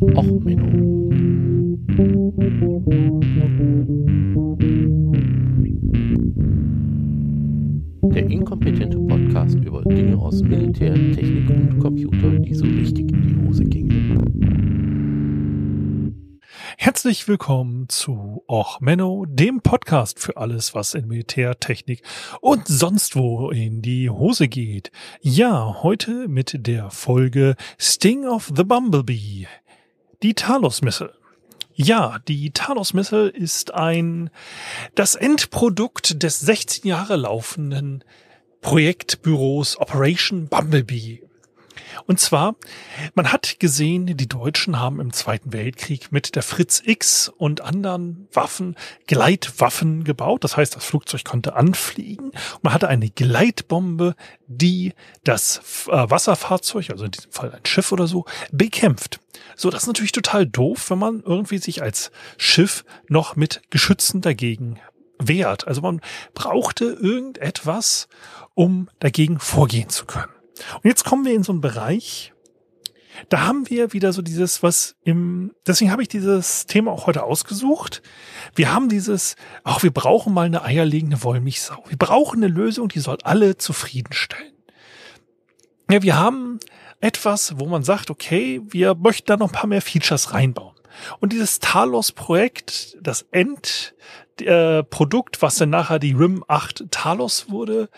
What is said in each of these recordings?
Och, Menno. Der inkompetente Podcast über Dinge aus Militär, Technik und Computer, die so richtig in die Hose gingen. Herzlich willkommen zu Och Menno, dem Podcast für alles, was in Militär, Technik und sonst wo in die Hose geht. Ja, heute mit der Folge Sting of the Bumblebee. Die Talos Missile. Ja, die Talos Missile ist ein, das Endprodukt des 16 Jahre laufenden Projektbüros Operation Bumblebee. Und zwar, man hat gesehen, die Deutschen haben im Zweiten Weltkrieg mit der Fritz X und anderen Waffen Gleitwaffen gebaut. Das heißt, das Flugzeug konnte anfliegen. Man hatte eine Gleitbombe, die das äh, Wasserfahrzeug, also in diesem Fall ein Schiff oder so, bekämpft. So, das ist natürlich total doof, wenn man irgendwie sich als Schiff noch mit Geschützen dagegen wehrt. Also man brauchte irgendetwas, um dagegen vorgehen zu können. Und jetzt kommen wir in so einen Bereich, da haben wir wieder so dieses, was im, deswegen habe ich dieses Thema auch heute ausgesucht. Wir haben dieses, auch wir brauchen mal eine eierlegende Wollmilchsau. Wir brauchen eine Lösung, die soll alle zufriedenstellen. Ja, wir haben etwas, wo man sagt, okay, wir möchten da noch ein paar mehr Features reinbauen. Und dieses Talos-Projekt, das Endprodukt, äh, was dann nachher die RIM 8 Talos wurde,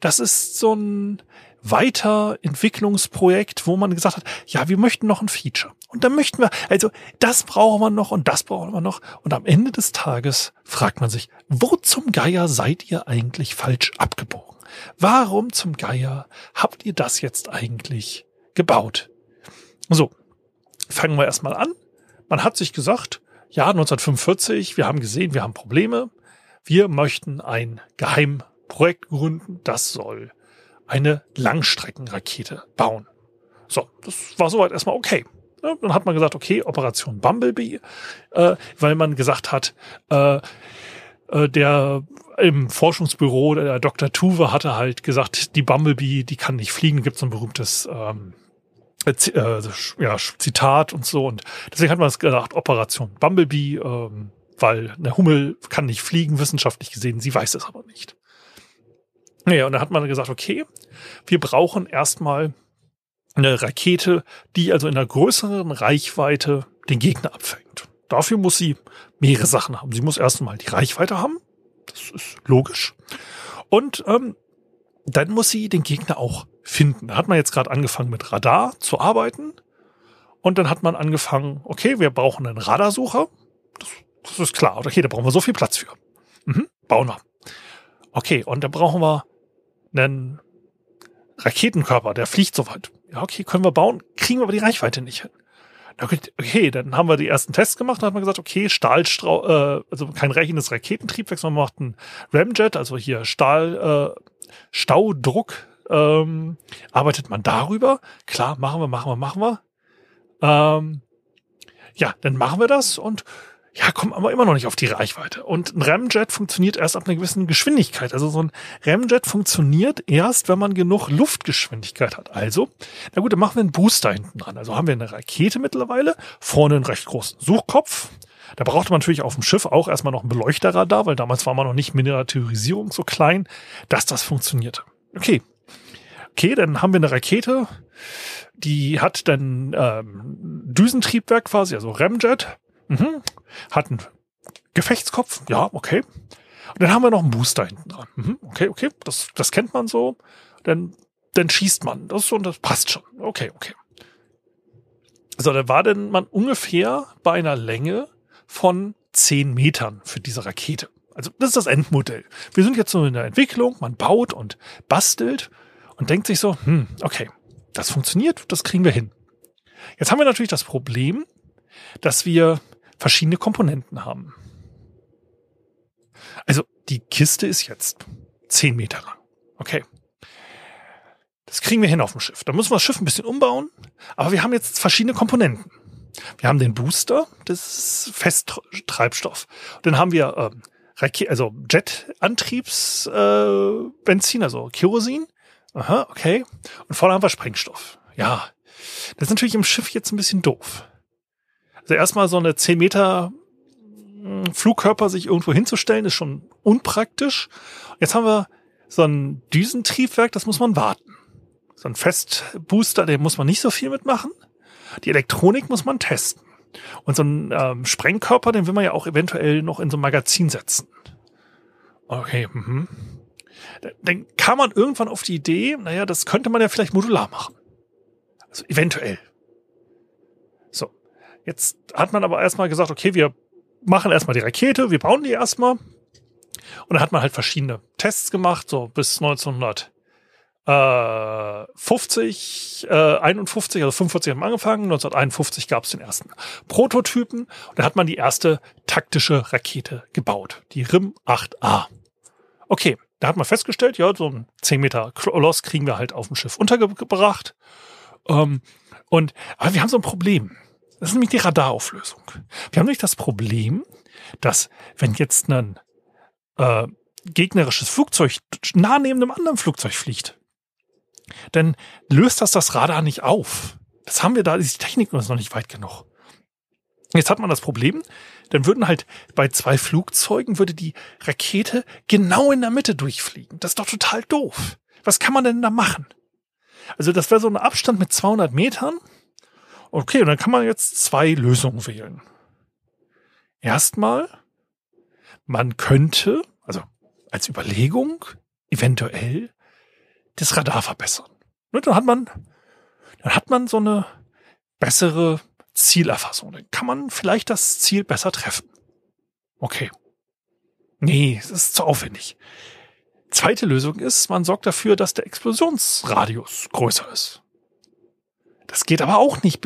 das ist so ein, Weiterentwicklungsprojekt, wo man gesagt hat, ja, wir möchten noch ein Feature. Und dann möchten wir, also das brauchen wir noch und das brauchen wir noch. Und am Ende des Tages fragt man sich, wo zum Geier seid ihr eigentlich falsch abgebogen? Warum zum Geier habt ihr das jetzt eigentlich gebaut? So, fangen wir erstmal an. Man hat sich gesagt, ja, 1945, wir haben gesehen, wir haben Probleme. Wir möchten ein Geheimprojekt gründen, das soll eine Langstreckenrakete bauen. So, das war soweit erstmal okay. Ja, dann hat man gesagt, okay, Operation Bumblebee, äh, weil man gesagt hat, äh, äh, der im Forschungsbüro, der Dr. Tuve hatte halt gesagt, die Bumblebee, die kann nicht fliegen, gibt so ein berühmtes ähm, äh, ja, Zitat und so. Und deswegen hat man es gedacht, Operation Bumblebee, ähm, weil eine Hummel kann nicht fliegen, wissenschaftlich gesehen, sie weiß es aber nicht. Naja, und dann hat man gesagt, okay, wir brauchen erstmal eine Rakete, die also in einer größeren Reichweite den Gegner abfängt. Dafür muss sie mehrere Sachen haben. Sie muss erstmal die Reichweite haben. Das ist logisch. Und ähm, dann muss sie den Gegner auch finden. Da hat man jetzt gerade angefangen mit Radar zu arbeiten. Und dann hat man angefangen, okay, wir brauchen einen Radarsucher. Das, das ist klar. Okay, da brauchen wir so viel Platz für. Mhm, bauen wir. Okay, und dann brauchen wir einen Raketenkörper, der fliegt so weit. Ja, okay, können wir bauen, kriegen wir aber die Reichweite nicht hin. Okay, dann haben wir die ersten Tests gemacht und hat man gesagt, okay, Stahlstrau, äh, also kein rechenes Raketentriebwerk, sondern man macht einen Ramjet, also hier Stahl, äh, Staudruck, ähm, arbeitet man darüber. Klar, machen wir, machen wir, machen wir. Ähm, ja, dann machen wir das und ja, kommen aber immer noch nicht auf die Reichweite. Und ein Ramjet funktioniert erst ab einer gewissen Geschwindigkeit. Also so ein Ramjet funktioniert erst, wenn man genug Luftgeschwindigkeit hat. Also, na gut, dann machen wir einen Booster hinten dran. Also haben wir eine Rakete mittlerweile, vorne einen recht großen Suchkopf. Da brauchte man natürlich auf dem Schiff auch erstmal noch ein Beleuchterradar, weil damals war man noch nicht Miniaturisierung so klein, dass das funktionierte. Okay. Okay, dann haben wir eine Rakete, die hat dann ähm, Düsentriebwerk quasi, also Ramjet Mhm. Hat einen Gefechtskopf. Ja, okay. Und dann haben wir noch einen Booster hinten dran. Mhm. Okay, okay. Das, das kennt man so. Dann, dann schießt man. Das so, das passt schon. Okay, okay. So, da war denn man ungefähr bei einer Länge von zehn Metern für diese Rakete. Also das ist das Endmodell. Wir sind jetzt so in der Entwicklung, man baut und bastelt und denkt sich so, hm, okay, das funktioniert, das kriegen wir hin. Jetzt haben wir natürlich das Problem, dass wir verschiedene Komponenten haben. Also die Kiste ist jetzt zehn Meter lang. Okay. Das kriegen wir hin auf dem Schiff. Da müssen wir das Schiff ein bisschen umbauen, aber wir haben jetzt verschiedene Komponenten. Wir haben den Booster, das ist Festtreibstoff. Dann haben wir ähm, also Jet-Antriebsbenzin, äh, also Kerosin. Aha, okay. Und vorne haben wir Sprengstoff. Ja, das ist natürlich im Schiff jetzt ein bisschen doof. Also erstmal so eine 10 Meter hm, Flugkörper sich irgendwo hinzustellen, ist schon unpraktisch. Jetzt haben wir so ein Düsentriebwerk, das muss man warten. So ein Festbooster, den muss man nicht so viel mitmachen. Die Elektronik muss man testen. Und so ein ähm, Sprengkörper, den will man ja auch eventuell noch in so ein Magazin setzen. Okay, mhm. Dann kam man irgendwann auf die Idee, naja, das könnte man ja vielleicht modular machen. Also eventuell. Jetzt hat man aber erstmal gesagt, okay, wir machen erstmal die Rakete, wir bauen die erstmal. Und dann hat man halt verschiedene Tests gemacht, so bis 1900 äh, 50, äh, 51, also 45 haben wir angefangen, 1951 gab es den ersten Prototypen und da hat man die erste taktische Rakete gebaut, die RIM 8A. Okay, da hat man festgestellt, ja, so ein 10 Meter Koloss kriegen wir halt auf dem Schiff untergebracht. Ähm, und aber wir haben so ein Problem. Das ist nämlich die Radarauflösung. Wir haben nämlich das Problem, dass wenn jetzt ein äh, gegnerisches Flugzeug nah neben einem anderen Flugzeug fliegt, dann löst das das Radar nicht auf. Das haben wir da, die Technik ist noch nicht weit genug. Jetzt hat man das Problem, dann würden halt bei zwei Flugzeugen würde die Rakete genau in der Mitte durchfliegen. Das ist doch total doof. Was kann man denn da machen? Also das wäre so ein Abstand mit 200 Metern. Okay, und dann kann man jetzt zwei Lösungen wählen. Erstmal, man könnte, also als Überlegung, eventuell das Radar verbessern. Und ne, dann hat man, dann hat man so eine bessere Zielerfassung. Dann kann man vielleicht das Ziel besser treffen. Okay. Nee, es ist zu aufwendig. Zweite Lösung ist, man sorgt dafür, dass der Explosionsradius größer ist. Das geht aber auch nicht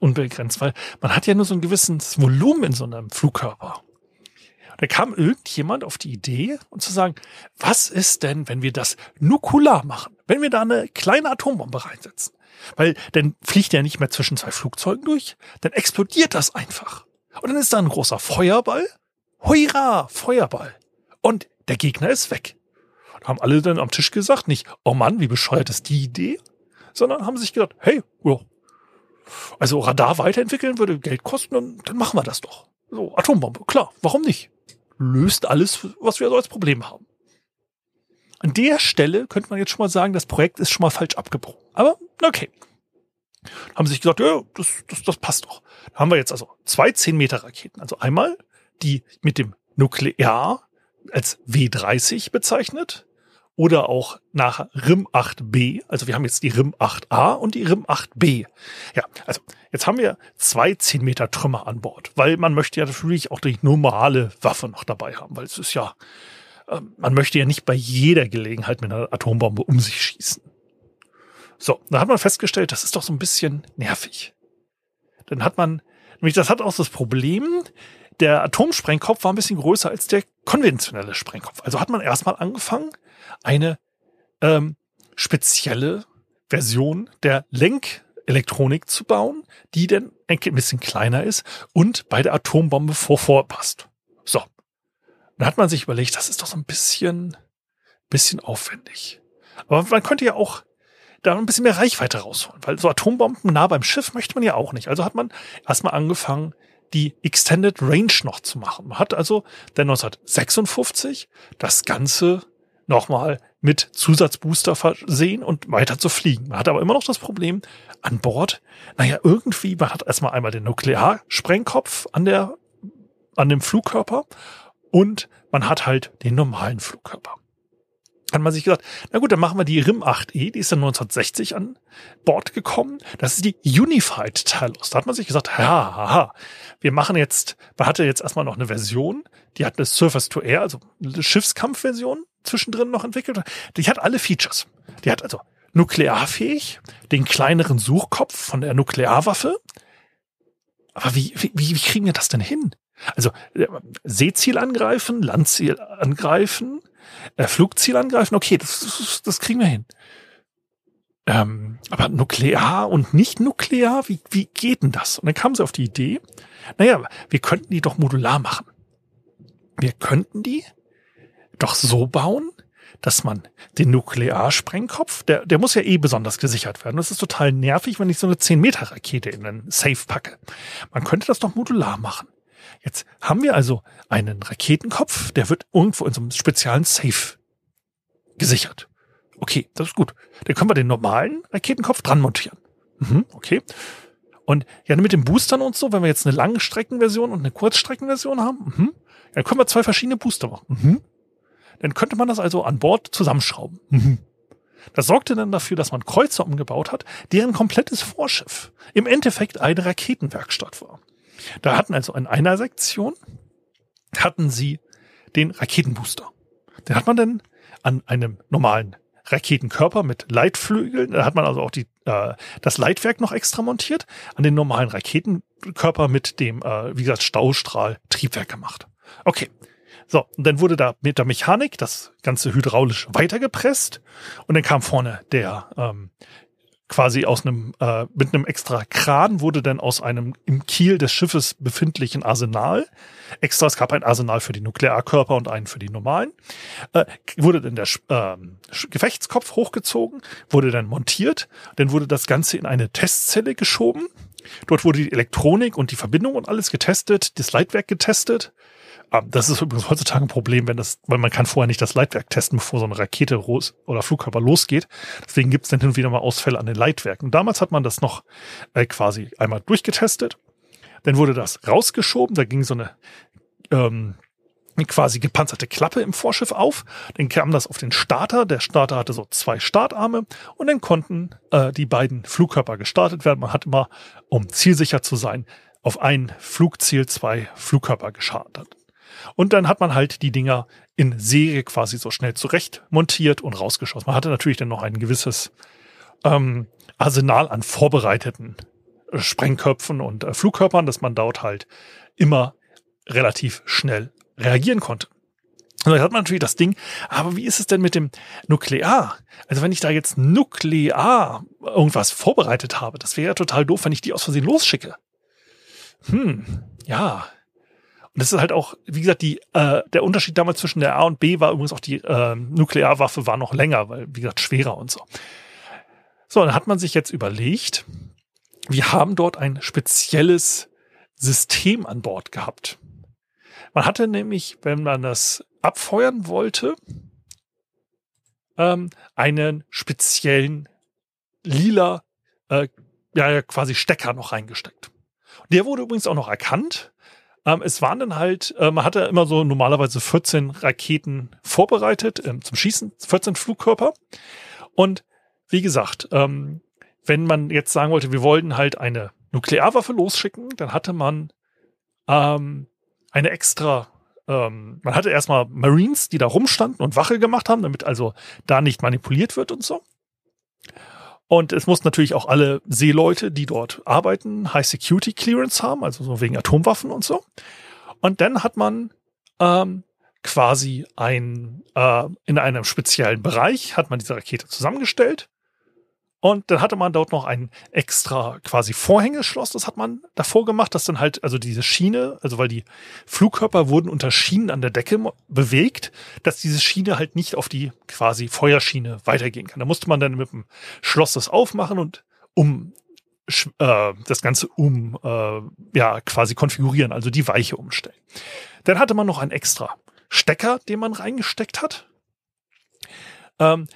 unbegrenzt, weil man hat ja nur so ein gewisses Volumen in so einem Flugkörper. Da kam irgendjemand auf die Idee und zu sagen, was ist denn, wenn wir das nukular machen? Wenn wir da eine kleine Atombombe reinsetzen? Weil dann fliegt der nicht mehr zwischen zwei Flugzeugen durch, dann explodiert das einfach. Und dann ist da ein großer Feuerball. Hurra, Feuerball. Und der Gegner ist weg. Da haben alle dann am Tisch gesagt, nicht, oh Mann, wie bescheuert ist die Idee, sondern haben sich gedacht, hey, ja, also Radar weiterentwickeln würde Geld kosten, dann, dann machen wir das doch. So, Atombombe, klar, warum nicht? löst alles, was wir so als Problem haben. An der Stelle könnte man jetzt schon mal sagen, das Projekt ist schon mal falsch abgebrochen. Aber okay. Haben sich gesagt, ja, das, das, das passt doch. Da haben wir jetzt also zwei 10 Meter Raketen. Also einmal die mit dem Nuklear als W30 bezeichnet oder auch nach RIM 8B. Also wir haben jetzt die RIM 8A und die RIM 8B. Ja, also jetzt haben wir zwei 10 Meter Trümmer an Bord, weil man möchte ja natürlich auch die normale Waffe noch dabei haben, weil es ist ja, äh, man möchte ja nicht bei jeder Gelegenheit mit einer Atombombe um sich schießen. So, da hat man festgestellt, das ist doch so ein bisschen nervig. Dann hat man, nämlich das hat auch das Problem, der Atomsprengkopf war ein bisschen größer als der konventionelle Sprengkopf. Also hat man erstmal angefangen, eine ähm, spezielle Version der Lenkelektronik zu bauen, die dann ein bisschen kleiner ist und bei der Atombombe vor vorpasst. So. Dann hat man sich überlegt, das ist doch so ein bisschen, bisschen aufwendig. Aber man könnte ja auch da ein bisschen mehr Reichweite rausholen, weil so Atombomben nah beim Schiff möchte man ja auch nicht. Also hat man erstmal angefangen, die Extended Range noch zu machen. Man hat also dann 1956 das Ganze nochmal mit Zusatzbooster versehen und weiter zu fliegen. Man hat aber immer noch das Problem an Bord, naja, irgendwie, man hat erstmal einmal den Nuklearsprengkopf an der, an dem Flugkörper und man hat halt den normalen Flugkörper. Hat man sich gesagt, na gut, dann machen wir die RIM 8E, die ist dann 1960 an Bord gekommen. Das ist die Unified Talos. Da hat man sich gesagt, ja, haha, wir machen jetzt, man hatte jetzt erstmal noch eine Version, die hat eine Surface to Air, also eine Schiffskampfversion zwischendrin noch entwickelt. Die hat alle Features. Die hat also nuklearfähig, den kleineren Suchkopf von der Nuklearwaffe. Aber wie, wie, wie kriegen wir das denn hin? Also äh, Seeziel angreifen, Landziel angreifen, äh, Flugziel angreifen, okay, das, das, das kriegen wir hin. Ähm, aber nuklear und nicht nuklear, wie, wie geht denn das? Und dann kamen sie auf die Idee, naja, wir könnten die doch modular machen. Wir könnten die doch so bauen, dass man den Nuklearsprengkopf, der, der muss ja eh besonders gesichert werden. Das ist total nervig, wenn ich so eine 10-Meter-Rakete in einen Safe packe. Man könnte das doch modular machen. Jetzt haben wir also einen Raketenkopf, der wird irgendwo in so einem speziellen Safe gesichert. Okay, das ist gut. Dann können wir den normalen Raketenkopf dran montieren. Mhm, okay. Und ja, mit den Boostern und so, wenn wir jetzt eine Langstreckenversion und eine Kurzstreckenversion haben, mhm, dann können wir zwei verschiedene Booster machen. Mhm. Dann könnte man das also an Bord zusammenschrauben. Mhm. Das sorgte dann dafür, dass man Kreuzer umgebaut hat, deren komplettes Vorschiff im Endeffekt eine Raketenwerkstatt war. Da hatten also in einer Sektion hatten sie den Raketenbooster. Den hat man dann an einem normalen Raketenkörper mit Leitflügeln. Da hat man also auch die, äh, das Leitwerk noch extra montiert. An den normalen Raketenkörper mit dem, äh, wie gesagt, Staustrahl-Triebwerk gemacht. Okay. So, und dann wurde da mit der Mechanik das Ganze hydraulisch weitergepresst und dann kam vorne der ähm, quasi aus einem äh, mit einem extra Kran wurde dann aus einem im Kiel des Schiffes befindlichen Arsenal. Extra es gab ein Arsenal für die Nuklearkörper und einen für die normalen. Äh, wurde dann der äh, Gefechtskopf hochgezogen wurde dann montiert dann wurde das Ganze in eine Testzelle geschoben dort wurde die Elektronik und die Verbindung und alles getestet das Leitwerk getestet Ah, das ist übrigens heutzutage ein Problem, wenn das, weil man kann vorher nicht das Leitwerk testen, bevor so eine Rakete oder Flugkörper losgeht. Deswegen gibt es dann hin und wieder mal Ausfälle an den Leitwerken. Damals hat man das noch äh, quasi einmal durchgetestet. Dann wurde das rausgeschoben. Da ging so eine ähm, quasi gepanzerte Klappe im Vorschiff auf. Dann kam das auf den Starter. Der Starter hatte so zwei Startarme und dann konnten äh, die beiden Flugkörper gestartet werden. Man hat immer, um zielsicher zu sein, auf ein Flugziel zwei Flugkörper geschartet. Und dann hat man halt die Dinger in Serie quasi so schnell zurecht montiert und rausgeschossen. Man hatte natürlich dann noch ein gewisses ähm, Arsenal an vorbereiteten äh, Sprengköpfen und äh, Flugkörpern, dass man dort halt immer relativ schnell reagieren konnte. Und dann hat man natürlich das Ding, aber wie ist es denn mit dem Nuklear? Also wenn ich da jetzt nuklear irgendwas vorbereitet habe, das wäre ja total doof, wenn ich die aus Versehen losschicke. Hm, ja, und das ist halt auch, wie gesagt, die, äh, der Unterschied damals zwischen der A und B war übrigens auch die äh, Nuklearwaffe war noch länger, weil, wie gesagt, schwerer und so. So, dann hat man sich jetzt überlegt, wir haben dort ein spezielles System an Bord gehabt. Man hatte nämlich, wenn man das abfeuern wollte, ähm, einen speziellen lila, äh, ja, quasi Stecker noch reingesteckt. Der wurde übrigens auch noch erkannt ähm, es waren dann halt, äh, man hatte immer so normalerweise 14 Raketen vorbereitet ähm, zum Schießen, 14 Flugkörper. Und wie gesagt, ähm, wenn man jetzt sagen wollte, wir wollten halt eine Nuklearwaffe losschicken, dann hatte man ähm, eine extra ähm, man hatte erstmal Marines, die da rumstanden und Wache gemacht haben, damit also da nicht manipuliert wird und so. Und es mussten natürlich auch alle Seeleute, die dort arbeiten, High Security Clearance haben, also so wegen Atomwaffen und so. Und dann hat man ähm, quasi ein, äh, in einem speziellen Bereich hat man diese Rakete zusammengestellt und dann hatte man dort noch ein extra quasi Vorhängeschloss, das hat man davor gemacht, dass dann halt, also diese Schiene, also weil die Flugkörper wurden unter Schienen an der Decke bewegt, dass diese Schiene halt nicht auf die quasi Feuerschiene weitergehen kann. Da musste man dann mit dem Schloss das aufmachen und um äh, das Ganze um äh, ja quasi konfigurieren, also die Weiche umstellen. Dann hatte man noch einen extra Stecker, den man reingesteckt hat, ähm,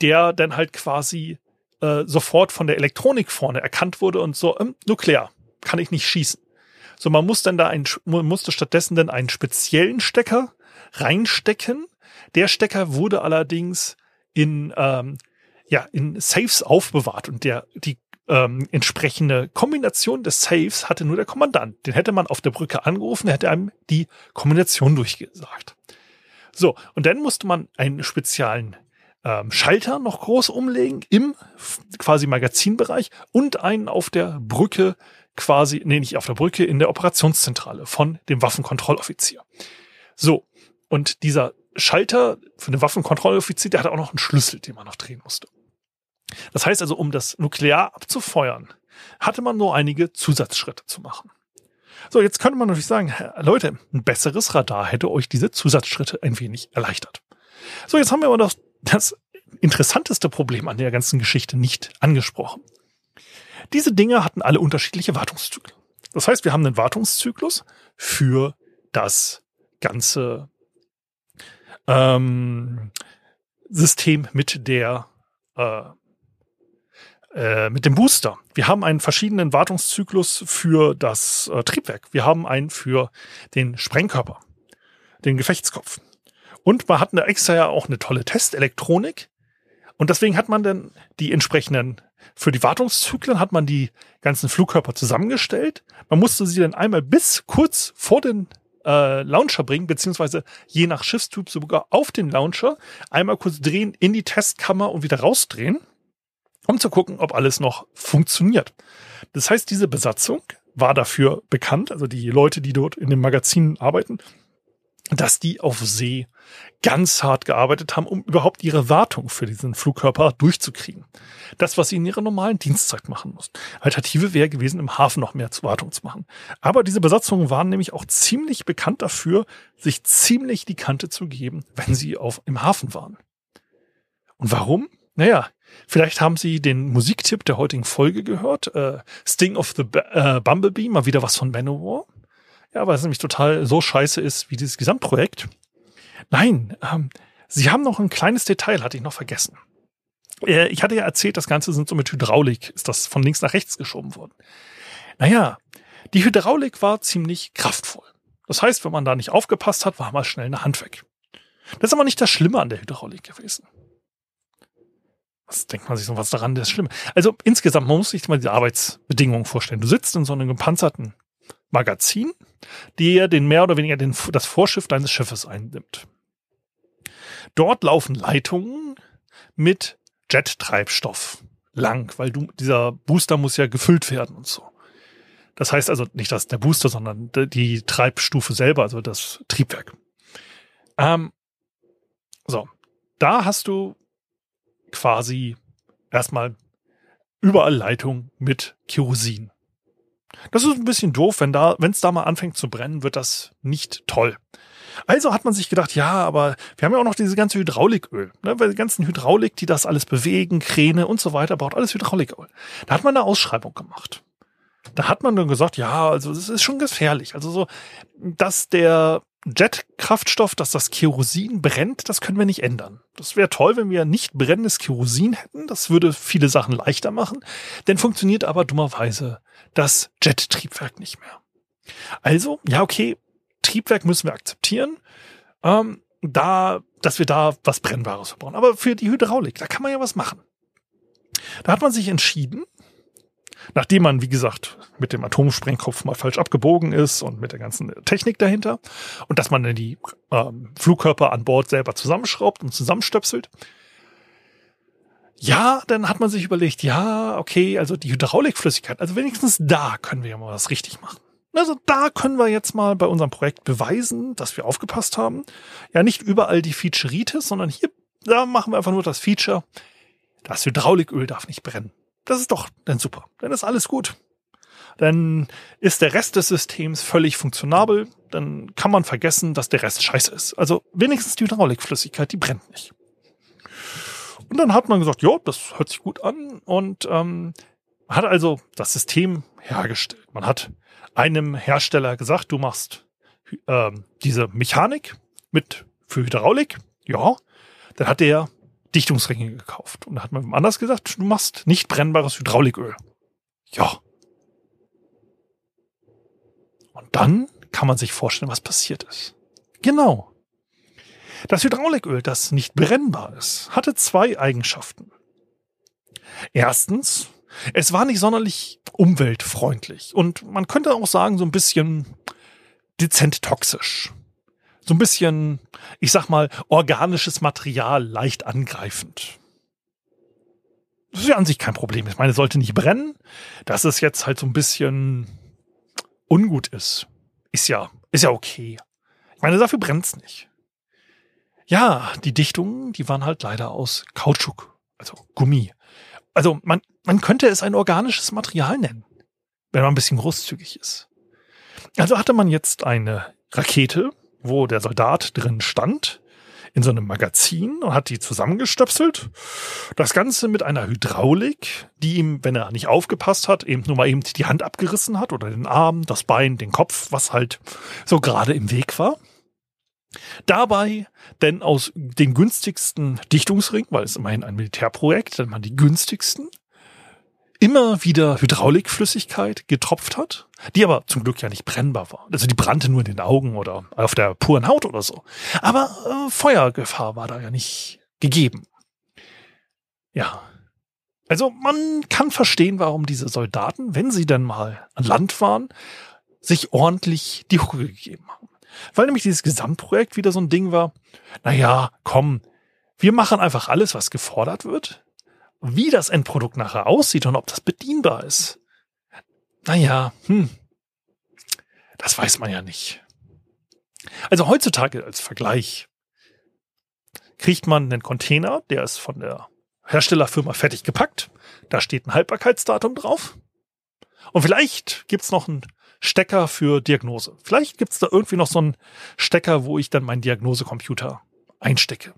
der dann halt quasi äh, sofort von der Elektronik vorne erkannt wurde und so, ähm, nuklear, kann ich nicht schießen. So, man muss dann da ein, musste stattdessen dann einen speziellen Stecker reinstecken. Der Stecker wurde allerdings in, ähm, ja, in Safes aufbewahrt und der, die ähm, entsprechende Kombination des Safes hatte nur der Kommandant. Den hätte man auf der Brücke angerufen, der hätte einem die Kombination durchgesagt. So, und dann musste man einen speziellen ähm, Schalter noch groß umlegen im quasi Magazinbereich und einen auf der Brücke quasi, nee, nicht auf der Brücke, in der Operationszentrale von dem Waffenkontrolloffizier. So. Und dieser Schalter von dem Waffenkontrolloffizier, der hatte auch noch einen Schlüssel, den man noch drehen musste. Das heißt also, um das Nuklear abzufeuern, hatte man nur einige Zusatzschritte zu machen. So, jetzt könnte man natürlich sagen, Leute, ein besseres Radar hätte euch diese Zusatzschritte ein wenig erleichtert. So, jetzt haben wir aber das, das interessanteste Problem an der ganzen Geschichte nicht angesprochen. Diese Dinge hatten alle unterschiedliche Wartungszyklen. Das heißt, wir haben einen Wartungszyklus für das ganze ähm, System mit der äh, äh, mit dem Booster. Wir haben einen verschiedenen Wartungszyklus für das äh, Triebwerk. Wir haben einen für den Sprengkörper, den Gefechtskopf. Und man hat eine extra ja auch eine tolle Testelektronik. Und deswegen hat man dann die entsprechenden, für die Wartungszyklen hat man die ganzen Flugkörper zusammengestellt. Man musste sie dann einmal bis kurz vor den äh, Launcher bringen, beziehungsweise je nach Schiffstyp sogar auf den Launcher, einmal kurz drehen in die Testkammer und wieder rausdrehen um zu gucken, ob alles noch funktioniert. Das heißt, diese Besatzung war dafür bekannt, also die Leute, die dort in den Magazinen arbeiten, dass die auf See ganz hart gearbeitet haben, um überhaupt ihre Wartung für diesen Flugkörper durchzukriegen. Das, was sie in ihrer normalen Dienstzeit machen mussten. Alternative wäre gewesen, im Hafen noch mehr Wartung zu machen. Aber diese Besatzungen waren nämlich auch ziemlich bekannt dafür, sich ziemlich die Kante zu geben, wenn sie auf, im Hafen waren. Und warum? Naja, Vielleicht haben Sie den Musiktipp der heutigen Folge gehört. Äh, Sting of the B äh, Bumblebee, mal wieder was von Manowar. Ja, weil es nämlich total so scheiße ist wie dieses Gesamtprojekt. Nein, ähm, Sie haben noch ein kleines Detail, hatte ich noch vergessen. Äh, ich hatte ja erzählt, das Ganze sind so mit Hydraulik, ist das von links nach rechts geschoben worden. Naja, die Hydraulik war ziemlich kraftvoll. Das heißt, wenn man da nicht aufgepasst hat, war mal schnell eine Hand weg. Das ist aber nicht das Schlimme an der Hydraulik gewesen was denkt man sich so was daran, das ist schlimm. Also insgesamt, man muss sich mal die Arbeitsbedingungen vorstellen. Du sitzt in so einem gepanzerten Magazin, der den mehr oder weniger den, das Vorschiff deines Schiffes einnimmt. Dort laufen Leitungen mit Jet-Treibstoff lang, weil du, dieser Booster muss ja gefüllt werden und so. Das heißt also nicht dass der Booster, sondern die Treibstufe selber, also das Triebwerk. Ähm, so, da hast du quasi erstmal überall Leitung mit Kerosin. Das ist ein bisschen doof, wenn da, wenn es da mal anfängt zu brennen, wird das nicht toll. Also hat man sich gedacht, ja, aber wir haben ja auch noch diese ganze Hydrauliköl, ne? weil die ganzen Hydraulik, die das alles bewegen, Kräne und so weiter, braucht alles Hydrauliköl. Da hat man eine Ausschreibung gemacht. Da hat man dann gesagt, ja, also es ist schon gefährlich. Also so, dass der Jetkraftstoff, dass das Kerosin brennt, das können wir nicht ändern. Das wäre toll, wenn wir nicht brennendes Kerosin hätten. Das würde viele Sachen leichter machen. Denn funktioniert aber dummerweise das Jet-Triebwerk nicht mehr. Also, ja, okay, Triebwerk müssen wir akzeptieren. Ähm, da, dass wir da was Brennbares verbrauchen. Aber für die Hydraulik, da kann man ja was machen. Da hat man sich entschieden, nachdem man, wie gesagt, mit dem Atomsprengkopf mal falsch abgebogen ist und mit der ganzen Technik dahinter und dass man dann die ähm, Flugkörper an Bord selber zusammenschraubt und zusammenstöpselt. Ja, dann hat man sich überlegt, ja, okay, also die Hydraulikflüssigkeit, also wenigstens da können wir ja mal was richtig machen. Also da können wir jetzt mal bei unserem Projekt beweisen, dass wir aufgepasst haben. Ja, nicht überall die Featureitis, sondern hier, da machen wir einfach nur das Feature. Das Hydrauliköl darf nicht brennen. Das ist doch dann super. Dann ist alles gut. Dann ist der Rest des Systems völlig funktionabel. Dann kann man vergessen, dass der Rest scheiße ist. Also wenigstens die Hydraulikflüssigkeit, die brennt nicht. Und dann hat man gesagt, ja, das hört sich gut an und ähm, hat also das System hergestellt. Man hat einem Hersteller gesagt, du machst ähm, diese Mechanik mit für Hydraulik. Ja, dann hat der Dichtungsringe gekauft. Und da hat man anders gesagt, du machst nicht brennbares Hydrauliköl. Ja. Und dann kann man sich vorstellen, was passiert ist. Genau. Das Hydrauliköl, das nicht brennbar ist, hatte zwei Eigenschaften. Erstens, es war nicht sonderlich umweltfreundlich und man könnte auch sagen, so ein bisschen dezent toxisch so ein bisschen, ich sag mal, organisches Material leicht angreifend. Das ist ja an sich kein Problem. Ich meine, es sollte nicht brennen. Dass es jetzt halt so ein bisschen ungut ist, ist ja, ist ja okay. Ich meine, dafür brennt's nicht. Ja, die Dichtungen, die waren halt leider aus Kautschuk, also Gummi. Also man, man könnte es ein organisches Material nennen, wenn man ein bisschen großzügig ist. Also hatte man jetzt eine Rakete, wo der Soldat drin stand, in so einem Magazin und hat die zusammengestöpselt. Das Ganze mit einer Hydraulik, die ihm, wenn er nicht aufgepasst hat, eben nur mal eben die Hand abgerissen hat oder den Arm, das Bein, den Kopf, was halt so gerade im Weg war. Dabei denn aus den günstigsten Dichtungsring, weil es immerhin ein Militärprojekt, dann man die günstigsten, immer wieder Hydraulikflüssigkeit getropft hat, die aber zum Glück ja nicht brennbar war. Also die brannte nur in den Augen oder auf der puren Haut oder so. Aber äh, Feuergefahr war da ja nicht gegeben. Ja. Also man kann verstehen, warum diese Soldaten, wenn sie dann mal an Land waren, sich ordentlich die Hucke gegeben haben. Weil nämlich dieses Gesamtprojekt wieder so ein Ding war, naja, komm, wir machen einfach alles, was gefordert wird wie das Endprodukt nachher aussieht und ob das bedienbar ist, naja, hm, das weiß man ja nicht. Also heutzutage als Vergleich kriegt man einen Container, der ist von der Herstellerfirma fertig gepackt. Da steht ein Haltbarkeitsdatum drauf. Und vielleicht gibt's noch einen Stecker für Diagnose. Vielleicht gibt's da irgendwie noch so einen Stecker, wo ich dann meinen Diagnosecomputer einstecke.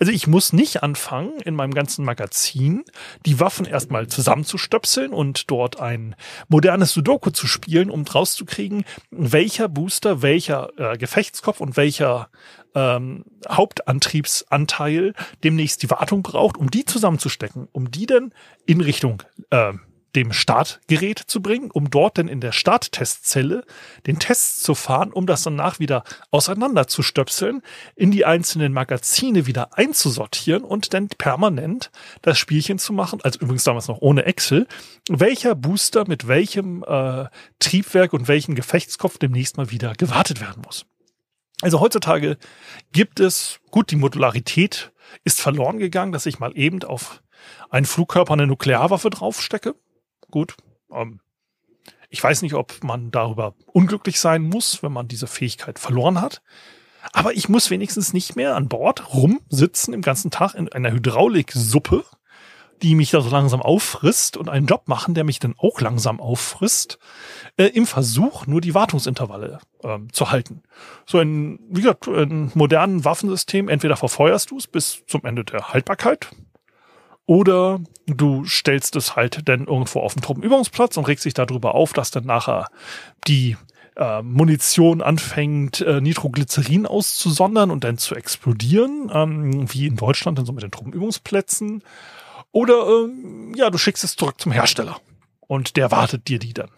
Also ich muss nicht anfangen, in meinem ganzen Magazin die Waffen erstmal zusammenzustöpseln und dort ein modernes Sudoku zu spielen, um draus zu kriegen, welcher Booster, welcher äh, Gefechtskopf und welcher ähm, Hauptantriebsanteil demnächst die Wartung braucht, um die zusammenzustecken, um die dann in Richtung äh, dem Startgerät zu bringen, um dort dann in der Starttestzelle den Test zu fahren, um das danach wieder auseinanderzustöpseln, in die einzelnen Magazine wieder einzusortieren und dann permanent das Spielchen zu machen, also übrigens damals noch ohne Excel, welcher Booster mit welchem äh, Triebwerk und welchem Gefechtskopf demnächst mal wieder gewartet werden muss. Also heutzutage gibt es, gut, die Modularität ist verloren gegangen, dass ich mal eben auf einen Flugkörper eine Nuklearwaffe draufstecke gut. Ähm, ich weiß nicht, ob man darüber unglücklich sein muss, wenn man diese Fähigkeit verloren hat. Aber ich muss wenigstens nicht mehr an Bord rumsitzen im ganzen Tag in einer Hydrauliksuppe, die mich da so langsam auffrisst und einen Job machen, der mich dann auch langsam auffrisst, äh, im Versuch, nur die Wartungsintervalle äh, zu halten. So ein, wie gesagt, ein modernen Waffensystem, entweder verfeuerst du es bis zum Ende der Haltbarkeit, oder du stellst es halt dann irgendwo auf den Truppenübungsplatz und regst dich darüber auf, dass dann nachher die äh, Munition anfängt, äh, Nitroglycerin auszusondern und dann zu explodieren, ähm, wie in Deutschland dann so mit den Truppenübungsplätzen. Oder äh, ja, du schickst es zurück zum Hersteller und der wartet dir die dann.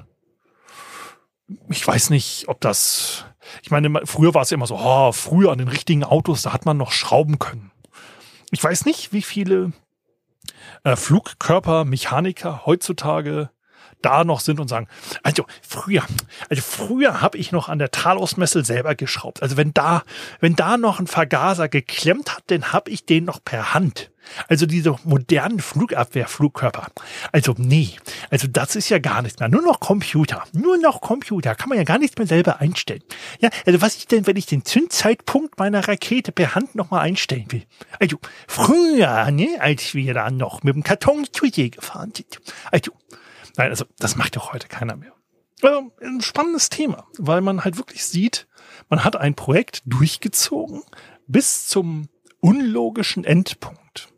Ich weiß nicht, ob das. Ich meine, früher war es immer so, oh, früher an den richtigen Autos, da hat man noch schrauben können. Ich weiß nicht, wie viele äh, Flugkörpermechaniker heutzutage da noch sind und sagen, also früher, also früher habe ich noch an der Talausmessel selber geschraubt. Also wenn da, wenn da noch ein Vergaser geklemmt hat, dann habe ich den noch per Hand. Also diese modernen Flugabwehrflugkörper. Also nee, also das ist ja gar nichts mehr. Nur noch Computer. Nur noch Computer. Kann man ja gar nichts mehr selber einstellen. Ja, also was ich denn, wenn ich den Zündzeitpunkt meiner Rakete per Hand nochmal einstellen will? Also früher, ne, als wir da noch mit dem Karton zu je gefahren sind. Also, nein, also das macht doch heute keiner mehr. Also, ein spannendes Thema, weil man halt wirklich sieht, man hat ein Projekt durchgezogen bis zum unlogischen Endpunkt.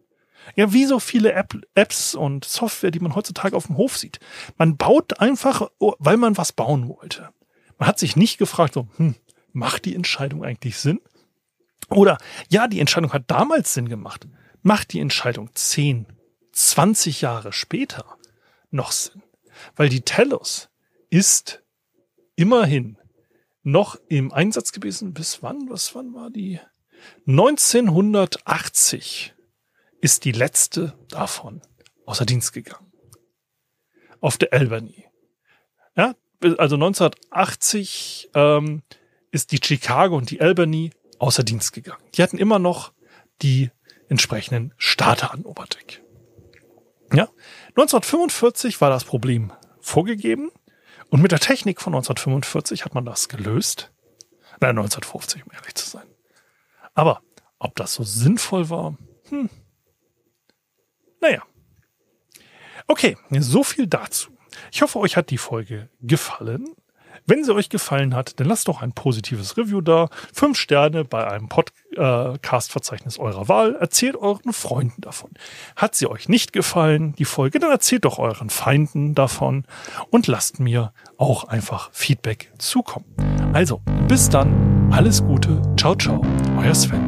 Ja, wie so viele App, Apps und Software, die man heutzutage auf dem Hof sieht. Man baut einfach, oh, weil man was bauen wollte. Man hat sich nicht gefragt, so, hm, macht die Entscheidung eigentlich Sinn? Oder, ja, die Entscheidung hat damals Sinn gemacht. Macht die Entscheidung 10, 20 Jahre später noch Sinn? Weil die Telos ist immerhin noch im Einsatz gewesen. Bis wann? Was wann war die? 1980 ist die letzte davon außer Dienst gegangen. Auf der Albany. Ja, also 1980 ähm, ist die Chicago und die Albany außer Dienst gegangen. Die hatten immer noch die entsprechenden Starter an Oberdeck. Ja, 1945 war das Problem vorgegeben und mit der Technik von 1945 hat man das gelöst. Nein, 1950, um ehrlich zu sein. Aber ob das so sinnvoll war, hm, naja. Okay, so viel dazu. Ich hoffe, euch hat die Folge gefallen. Wenn sie euch gefallen hat, dann lasst doch ein positives Review da. Fünf Sterne bei einem Pod Podcast-Verzeichnis eurer Wahl. Erzählt euren Freunden davon. Hat sie euch nicht gefallen, die Folge, dann erzählt doch euren Feinden davon und lasst mir auch einfach Feedback zukommen. Also, bis dann. Alles Gute. Ciao, ciao. Euer Sven.